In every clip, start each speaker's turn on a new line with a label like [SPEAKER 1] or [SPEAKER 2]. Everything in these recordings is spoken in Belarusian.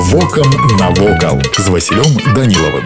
[SPEAKER 1] Вокам навокал з Васілём Данілавым.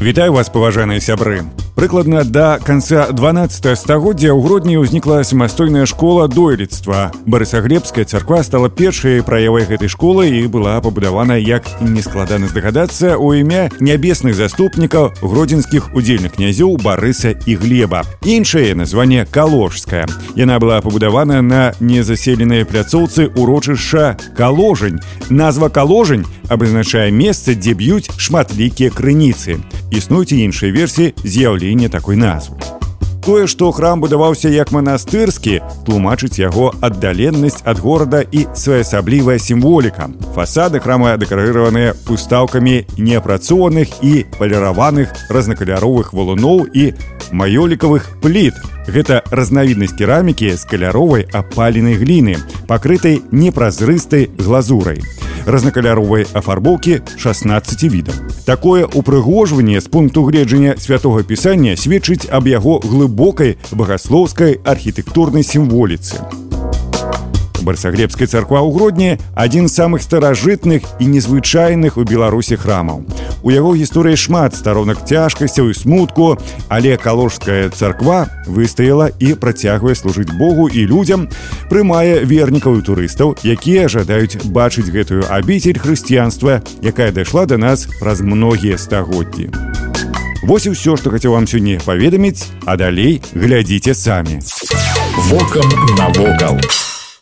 [SPEAKER 2] Вітаю вас паважаныя сябры прыкладна да канца 12 стагоддзя ў гродні ўзнікла самастойная школа дойлідства. Барысаглебская царква стала першай праявай гэтай школы і была пабудавана як нескладана здагадацца у імя нябесных заступнікаў гродзенскіх удзельных князёў барыса і глеба. Іншае название каложская. Яна была пабудавана на незаселенай пляцоўцы урочышча каложань. Назва каложань абазначае месца дзе б'юць шматлікія крыніцы існуюць і іншыя версіі з'яўлення такой назвы. Тое, што храм будаваўся як манастырскі, тлумачыць яго аддаленнасць ад горада і своеасаблівая сімволіка. Фасады храма дэкарыраваныя пустаўкамі неапрацованых і паліраваных разнакаляровых валуноў і маёлікавых пліт. Гэта разнавіднасць керамікі з каляровай апаленай гліны, пакрытай непразрыстай глазурай разнакаляровай афарбоўкі 16 відаў. Такое упрыгожванне з пункту гледжання святого пісання сведчыць аб яго глыбокай багаслоўскай архітэктурнай сімволіцы барсаглебская царква ў гродні адзін з самых старажытных і незвычайных у беларусі храмаў у яго гісторыі шмат старонак цяжкасцяў і смутку але каложская царква выстаяла і працягвае служыць Богу і людзям прымае вернікаў і турыстаў якія жадаюць бачыць гэтую абіцель хрысціянства якая дайшла да нас праз многія стагоддзі. Вось і ўсё што хацеў вам сёння паведаміць а далей глядзіце самі.
[SPEAKER 1] Вокам навокал у